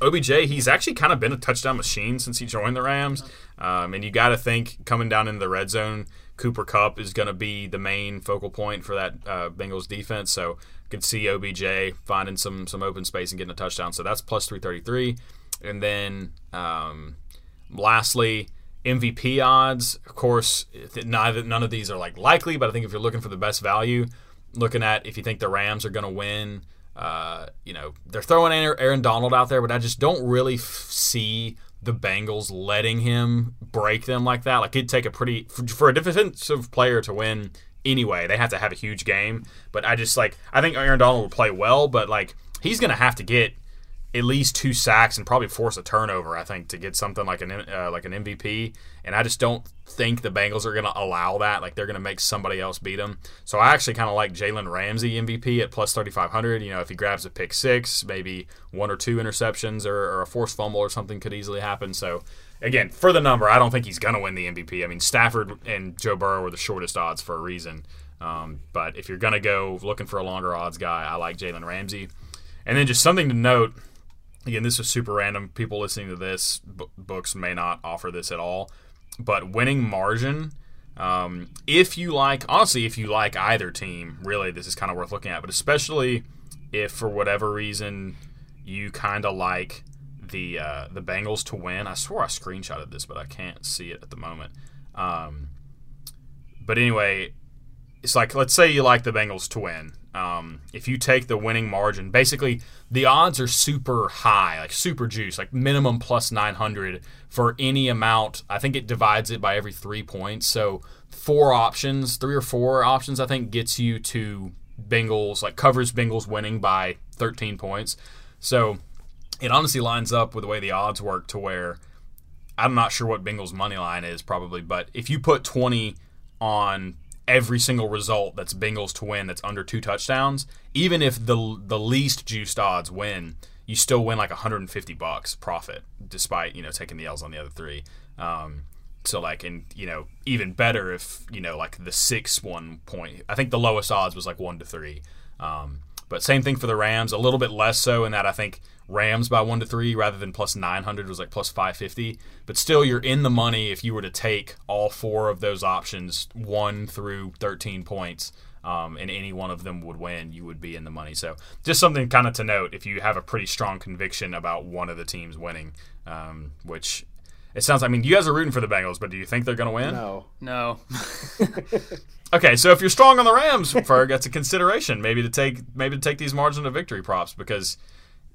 OBJ, he's actually kind of been a touchdown machine since he joined the Rams. Um, and you got to think coming down into the red zone, Cooper Kupp is going to be the main focal point for that uh, Bengals defense. So you can see OBJ finding some some open space and getting a touchdown. So that's plus 333. And then um, lastly, MVP odds. Of course, neither none of these are like likely, but I think if you're looking for the best value, looking at if you think the Rams are going to win, uh, you know, they're throwing Aaron Donald out there, but I just don't really f- see the Bengals letting him break them like that. Like it'd take a pretty for, a defensive player to win anyway. They have to have a huge game, but I just like I think Aaron Donald will play well, but like he's going to have to get at least two sacks and probably force a turnover. I think to get something like an uh, like an MVP, and I just don't think the Bengals are going to allow that. Like they're going to make somebody else beat them. So I actually kind of like Jalen Ramsey MVP at plus thirty five hundred. You know, if he grabs a pick six, maybe one or two interceptions or, or a forced fumble or something could easily happen. So again, for the number, I don't think he's going to win the MVP. I mean, Stafford and Joe Burrow were the shortest odds for a reason. Um, but if you're going to go looking for a longer odds guy, I like Jalen Ramsey. And then just something to note again, this is super random. People listening to this b- books may not offer this at all, but winning margin. Um, if you like, honestly, if you like either team, really, this is kind of worth looking at. But especially if for whatever reason you kind of like the uh, the Bengals to win. I swore I screenshotted this, but I can't see it at the moment. Um, but anyway, it's like let's say you like the Bengals to win. Um, if you take the winning margin, basically the odds are super high, like super juice, like minimum plus 900 for any amount. I think it divides it by every three points. So four options, three or four options, I think gets you to Bengals, like covers Bengals winning by 13 points. So it honestly lines up with the way the odds work to where I'm not sure what Bengals money line is probably, but if you put 20 on every single result that's Bengals to win that's under two touchdowns, even if the the least juiced odds win, you still win like 150 bucks profit despite you know taking the L's on the other three. Um, so like and you know even better if you know like the six one point. I think the lowest odds was like one to three. Um, but same thing for the Rams, a little bit less so in that I think Rams by one to three rather than plus 900 was like plus 550. But still, you're in the money if you were to take all four of those options, one through 13 points. Um, and any one of them would win, you would be in the money. So, just something kind of to note if you have a pretty strong conviction about one of the teams winning, um, which it sounds. I mean, you guys are rooting for the Bengals, but do you think they're going to win? No. No. Okay, so if you're strong on the Rams, Ferg, that's a consideration. Maybe to take maybe to take these margin of victory props because,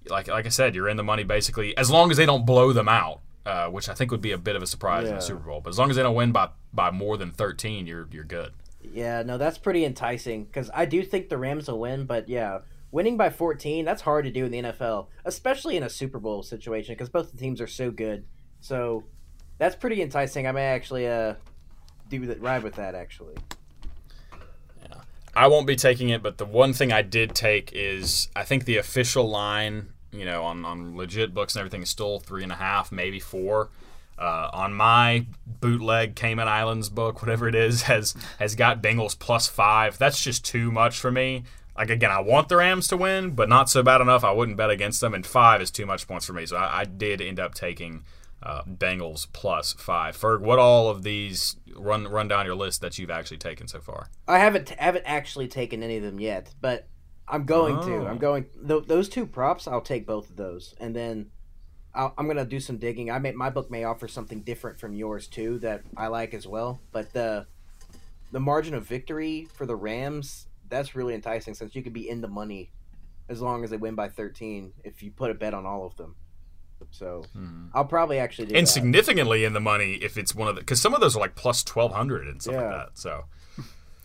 like like I said, you're in the money basically as long as they don't blow them out, uh, which I think would be a bit of a surprise in Yeah. the Super Bowl. But as long as they don't win by by more than 13, you're you're good. Yeah, no, that's pretty enticing because I do think the Rams will win, but yeah, winning by 14, that's hard to do in the NFL, especially in a Super Bowl situation because both the teams are so good. So that's pretty enticing. I may actually uh do that, ride with that actually. I won't be taking it, but the one thing I did take is I think the official line, you know, on, on legit books and everything is still three and a half, maybe four. Uh, on my bootleg Cayman Islands book, whatever it is, has has got Bengals plus five. That's just too much for me. Like again, I want the Rams to win, but not so bad enough. I wouldn't bet against them, and five is too much points for me. So I, I did end up taking uh, Bengals plus five. Ferg, what all of these run run down your list that you've actually taken so far? I haven't haven't actually taken any of them yet, but I'm going Oh. to. I'm oh. going th- those two props. I'll take both of those, and then I'll, I'm gonna do some digging. I may my book may offer something different from yours too that I like as well. But the the margin of victory for the Rams that's really enticing since you could be in the money as long as they win by 13 if you put a bet on all of them. So hmm. I'll probably actually do and that. significantly in the money if it's one of the because some of those are like plus twelve hundred and stuff like that. So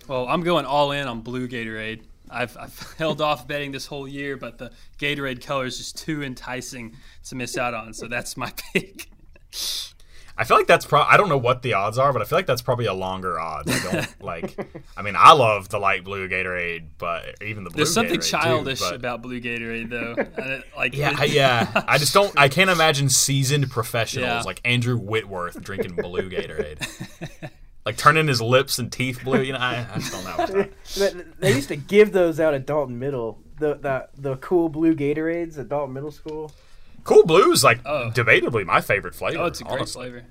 Well, I'm going all in on blue Gatorade. I've, I've held off betting this whole year, but the Gatorade color is just too enticing to miss out on. So that's my pick. I feel like that's probably I don't know what the odds are, but I feel like that's probably a longer odds. I don't like. I mean, I love the light blue Gatorade, but even the blue There's something Gatorade, too, childish but- about blue Gatorade, though. Like, Yeah, I- yeah. I just don't. I can't imagine seasoned professionals Yeah. like Andrew Whitworth drinking blue Gatorade, like turning his lips and teeth blue. You know, I, I just don't know. They- they used to give those out at Dalton Middle. The the the cool blue Gatorades at Dalton Middle School. Cool blue is like Oh. debatably my favorite flavor. oh, it's a great honestly. flavor.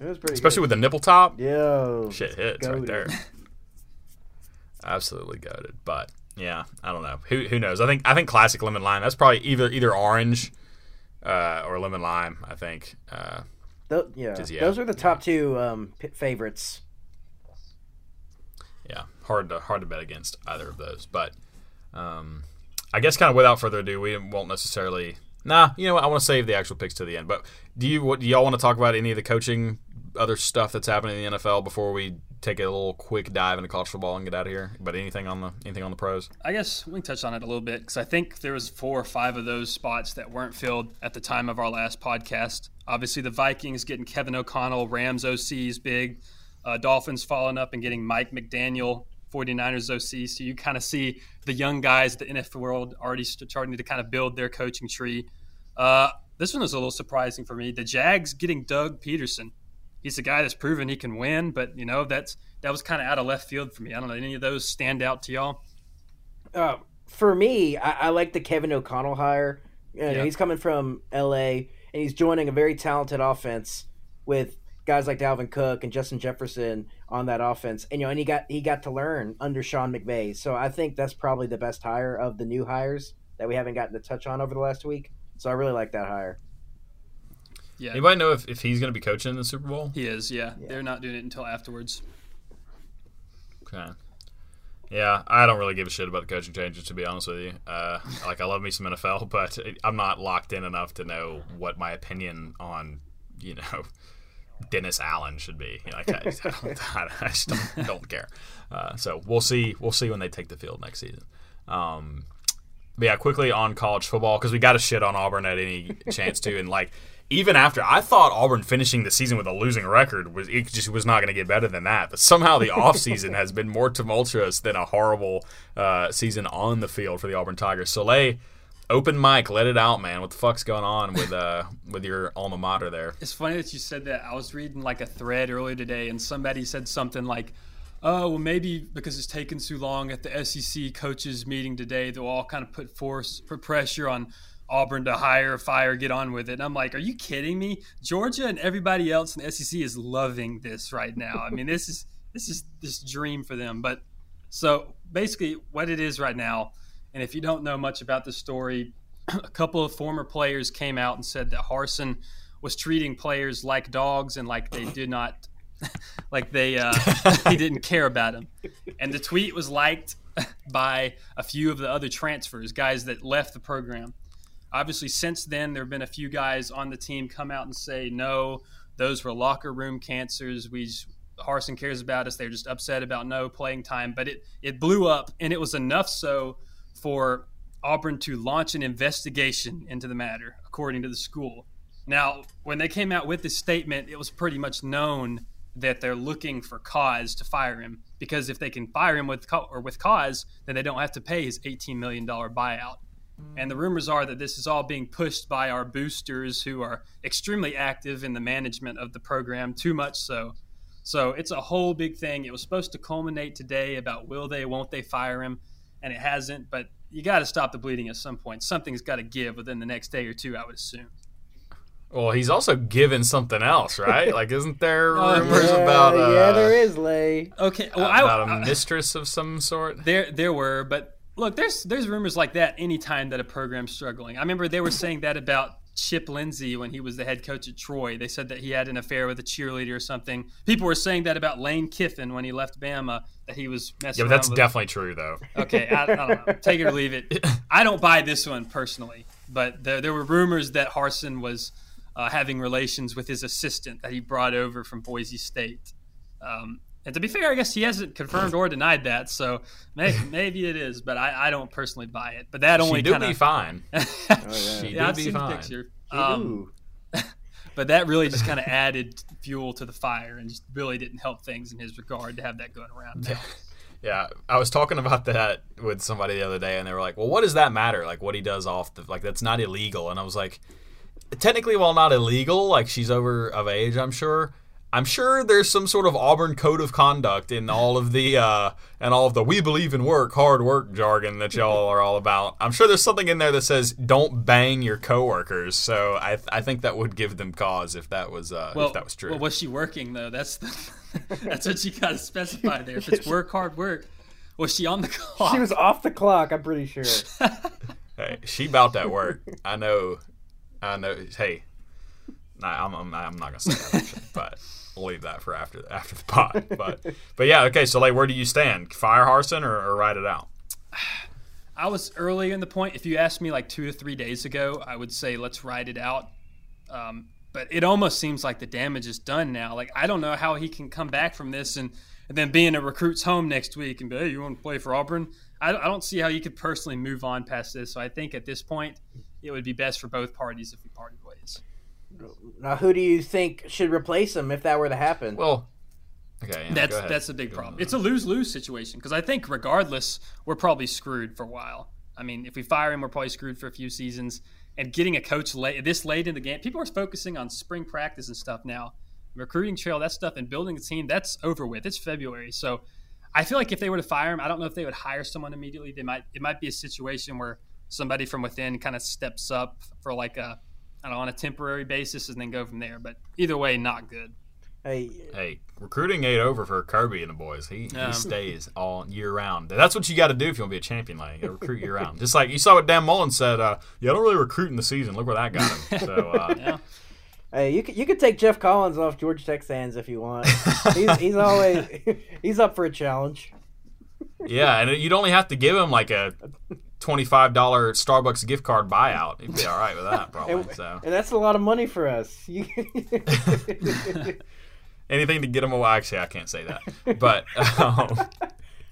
It was pretty especially good. with the nipple top. Yo, Shit hits right there. Absolutely goaded, but yeah, I don't know. Who who knows? I think I think classic lemon lime. That's probably either either orange uh, or lemon lime. I think. Uh, Tho- yeah, yeah, those are the top two um, p- favorites. yeah, hard to hard to bet against either of those. But um, I guess kind of without further ado, we won't necessarily. Nah, you know what? I want to save the actual picks to the end. But do you what do y'all want to talk about any of the coaching other stuff that's happening in the NFL before we take a little quick dive into college football and get out of here? But anything on the anything on the pros? I guess we can touch on it a little bit because I think there was four or five of those spots that weren't filled at the time of our last podcast. Obviously, the Vikings getting Kevin O'Connell, Rams OC is big, uh, Dolphins following up and getting Mike McDaniel, 49ers OC. So you kind of see the young guys, the NFL world already starting to kind of build their coaching tree. Uh, this one was a little surprising for me. The Jags getting Doug Pederson. He's a guy that's proven he can win, but you know that's that was kind of out of left field for me. I don't know any of those stand out to y'all. Uh, for me, I, I like the Kevin O'Connell hire. You know, Yeah. He's coming from L.A. and he's joining a very talented offense with guys like Dalvin Cook and Justin Jefferson on that offense. And you know, and he got he got to learn under Sean McVay. So I think that's probably the best hire of the new hires that we haven't gotten to touch on over the last week. So I really like that hire. Yeah, Anybody know if, if he's going to be coaching in the Super Bowl? he is. Yeah. they're not doing it until afterwards. Okay. Yeah, I don't really give a shit about the coaching changes, to be honest with you. Uh, like, I love me some NFL, but I'm not locked in enough to know what my opinion on, you know, Dennis Allen should be. Like, I, just- I, don't, I just don't, don't care. Uh, so we'll see. We'll see when they take the field next season. Um, but yeah, quickly on college football because we got to shit on Auburn at any chance to, and like even after I thought Auburn finishing the season with a losing record was it just was not going to get better than that. But somehow the offseason has been more tumultuous than a horrible uh, season on the field for the Auburn Tigers. So, Soleil, open mic, let it out, man. What the fuck's going on with uh with your alma mater there? It's funny that you said that. I was reading like a thread earlier today, and somebody said something like, "Oh, well, maybe because it's taken too long at the SEC coaches meeting today, they'll all kind of put force, put pressure on Auburn to hire, fire, get on with it." And I'm like, "Are you kidding me? Georgia and everybody else in the SEC is loving this right now. I mean, this is this is this dream for them." But so basically, what it is right now. And if you don't know much about the story, a couple of former players came out and said that Harsin was treating players like dogs and like they did not, like they uh, he didn't care about him. And the tweet was liked by a few of the other transfers, guys that left the program. Obviously, since then there have been a few guys on the team come out and say no, those were locker room cancers. We Harsin cares about us. They're just upset about no playing time. But it it blew up, and it was enough so for Auburn to launch an investigation into the matter, according to the school. Now, when they came out with this statement, it was pretty much known that they're looking for cause to fire him because if they can fire him with or with cause, then they don't have to pay his $18 million buyout. And the rumors are that this is all being pushed by our boosters who are extremely active in the management of the program, too much so. So it's a whole big thing. It was supposed to culminate today about will they, won't they fire him, and it hasn't. But you got to stop the bleeding at some point. Something's got to give within the next day or two, I would assume. Well, he's also given something else, right? like, isn't there uh, rumors yeah, about? Uh, yeah, there is, Lay. Okay, well, uh, about I, a uh, mistress of some sort. There, there were, but look, there's there's rumors like that anytime that a program's struggling. I remember they were saying that about Chip Lindsey when he was the head coach at Troy. They said that he had an affair with a cheerleader or something. People were saying that about Lane Kiffin when he left Bama that he was messing. Yeah, but that's with, definitely true, though. Okay, I, I, don't know. Take it or leave it. I don't buy this one personally, but there, there were rumors that Harsin was uh, having relations with his assistant that he brought over from Boise State. Um, and to be fair, I guess he hasn't confirmed or denied that, so maybe, maybe it is, but I, I, don't personally buy it. But that only she do kinda, be fine. Oh, yeah. She yeah, I've be seen the fine. picture. Um, but that really just kind of added fuel to the fire and just really didn't help things in his regard to have that going around. Now. Yeah, I was talking about that with somebody the other day, and they were like, "Well, what does that matter? Like, what he does off the like that's not illegal." And I was like, "Technically, while not illegal, like she's over of age, I'm sure. I'm sure there's some sort of Auburn code of conduct in all of the uh, and all of the we believe in work, hard work jargon that y'all are all about. I'm sure there's something in there that says don't bang your coworkers. So I I think that would give them cause if that was uh, Well, if that was true. well, was she working though? That's the, that's what you got to specify there. If it's work, hard work, was she on the clock? She was off the clock. I'm pretty sure. Hey, she about that work. I know. I know. Hey, nah, I'm, I'm, I'm not gonna say that, actually, but we'll leave that for after after the pot. But but yeah, okay. So like, where do you stand? Fire Harsin or, or ride it out? I was early in the point. If you asked me like two to three days ago, I would say let's ride it out. Um, but it almost seems like the damage is done now. Like I don't know how he can come back from this and, and then be in a recruit's home next week and be, hey, you want to play for Auburn? I, I don't see how you could personally move on past this. So I think at this point, it would be best for both parties if we parted ways. now, who do you think should replace him if that were to happen? Well, okay. yeah, That's that's a big problem. It's a lose lose situation because I think regardless, we're probably screwed for a while. I mean, if we fire him, we're probably screwed for a few seasons. And getting a coach late this late in the game, people are focusing on spring practice and stuff now. Recruiting trail, that stuff, and building a team, that's over with. It's February, so I feel like if they were to fire him, I don't know if they would hire someone immediately. They might. It might be a situation where somebody from within kind of steps up for like a, I don't know, on a temporary basis, and then go from there. But either way, not good. hey, Hey, recruiting ain't over for Kirby and the boys. He, Um, he stays all year round. That's what you got to do if you want to be a champion. Like, you got to recruit year round. Just like you saw what Dan Mullen said. Uh, yeah, I don't really recruit in the season. Look where that got him. So uh, Yeah. hey, you could you could take Geoff Collins off Georgia Tech's hands if you want. he's he's always he's up for a challenge. yeah, and you'd only have to give him like a twenty-five dollar Starbucks gift card buyout. He'd be all right with that, probably. And, So and that's a lot of money for us. Anything to get him away. Actually, I can't say that, but um,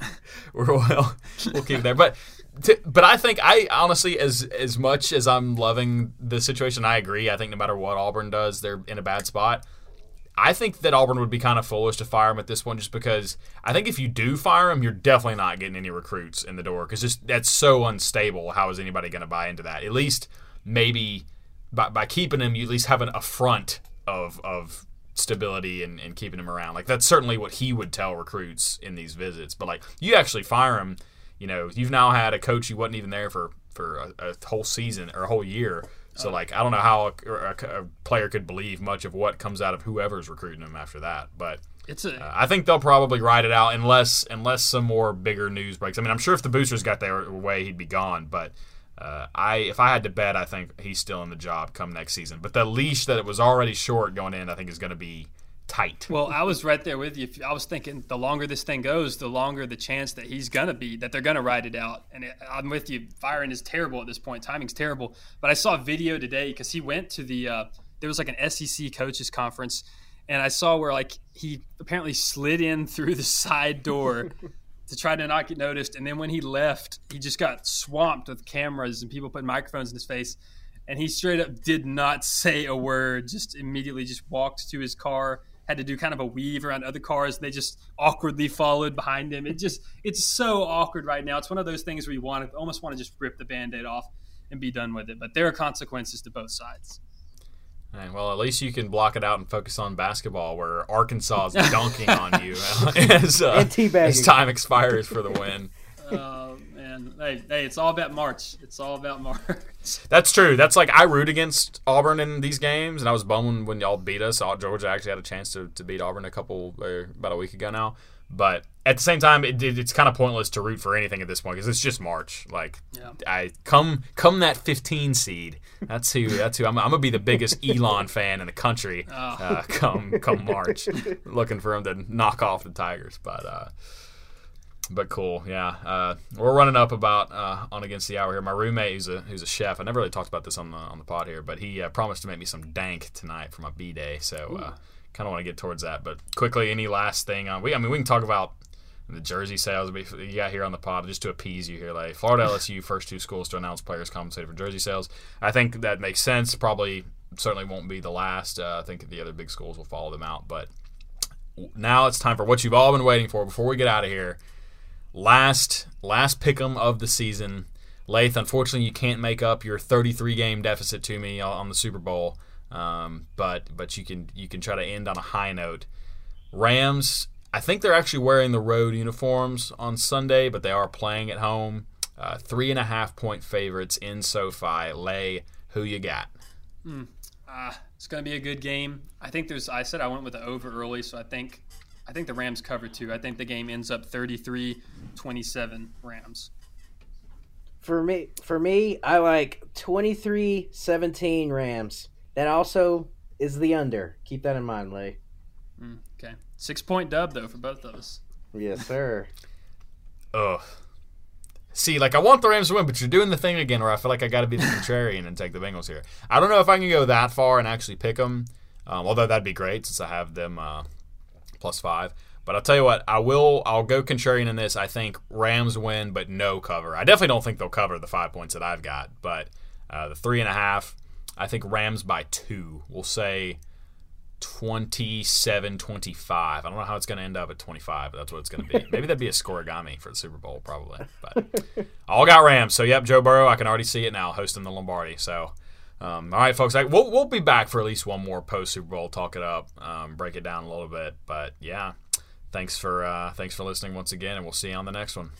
we're well, we'll keep it there. But to, but I think I honestly, as as much as I'm loving the situation, I agree. I think no matter what Auburn does, they're in a bad spot. I think that Auburn would be kind of foolish to fire him at this point, just because I think if you do fire him, you're definitely not getting any recruits in the door because just that's so unstable. How is anybody going to buy into that? At least maybe by, by keeping him, you at least have an, a front of of stability and, and keeping him around. Like that's certainly what he would tell recruits in these visits. But like you actually fire him, you know, you've now had a coach who wasn't even there for for a, a whole season or a whole year so like I don't know how a, a, a, player could believe much of what comes out of whoever's recruiting him after that, but it's a. Uh, I think they'll probably ride it out unless unless some more bigger news breaks. I mean, I'm sure if the boosters got their way, he'd be gone. But uh, I if I had to bet, I think he's still in the job come next season. But the leash that it was already short going in, I think is going to be tight. Well, I was right there with you. I was thinking the longer this thing goes, the longer the chance that he's gonna be that they're gonna ride it out. And it, I'm with you. Firing is terrible at this point. Timing's terrible. But I saw a video today because he went to the uh, there was like an SEC coaches conference, and I saw where like he apparently slid in through the side door. to try to not get noticed, and then when he left, he just got swamped with cameras and people putting microphones in his face, and he straight up did not say a word. Just immediately just walked to his car, had to do kind of a weave around other cars. They just awkwardly followed behind him. It just it's so awkward right now. It's one of those things where you want to almost want to just rip the band-aid off and be done with it. But there are consequences to both sides. Right, well, at least you can block it out and focus on basketball, where Arkansas is dunking on you as, uh, as time expires for the win. Uh, man, hey, hey, it's all about March. It's all about March. That's true. That's like I root against Auburn in these games, and I was bummed when y'all beat us. Georgia actually had a chance to, to beat Auburn a couple or about a week ago now. But at the same time, it, it, it's kind of pointless to root for anything at this point because it's just March. Like, yeah. I come come that 15 seed. That's who. That's who. I'm, I'm gonna be the biggest Elon fan in the country. Oh. Uh, come come March, looking for him to knock off the Tigers. But uh, but cool, yeah. Uh, we're running up about uh, on against the hour here. My roommate, who's a who's a chef, I never really talked about this on the on the pod here, but he uh, promised to make me some dank tonight for my b day. So uh, kind of want to get towards that. But quickly, any last thing on we? I mean, we can talk about the jersey sales you got here on the pod just to appease you here. Like Florida LSU, first two schools to announce players compensated for jersey sales. I think that makes sense. Probably certainly won't be the last. Uh, I think the other big schools will follow them out. But now it's time for what you've all been waiting for. Before we get out of here last last pick'em of the season. Lath, unfortunately, you can't make up your 33 game deficit to me on the Super Bowl, um, but but you can you can try to end on a high note. Rams, I think they're actually wearing the road uniforms on Sunday, but they are playing at home. Uh, three and a half point favorites in SoFi. Lay, who you got? Mm, uh, it's going to be a good game. I think there's. I said I went with the over early, so I think I think the Rams cover too. I think the game ends up 33-27 Rams. For me, for me, I like 23-17 Rams. That also is the under. Keep that in mind, Lay. Mm, okay. Six point dub though for both of us. Yes, sir. Ugh. See, like I want the Rams to win, but you're doing the thing again where I feel like I got to be the contrarian and take the Bengals here. I don't know if I can go that far and actually pick them, um, although that'd be great since I have them uh, plus five. But I'll tell you what, I will. I'll go contrarian in this. I think Rams win, but no cover. I definitely don't think they'll cover the five points that I've got, but uh, the three and a half. I think Rams by two. We'll say 27 25. I don't know how it's going to end up at 25, but that's what it's going to be. Maybe that'd be a scorigami for the Super Bowl, probably. But all got Rams. So, yep, Joe Burrow, I can already see it now hosting the Lombardi. So, um, all right, folks, I, we'll, we'll be back for at least one more post Super Bowl, talk it up, um, break it down a little bit. But yeah, thanks for uh, thanks for listening once again, and we'll see you on the next one.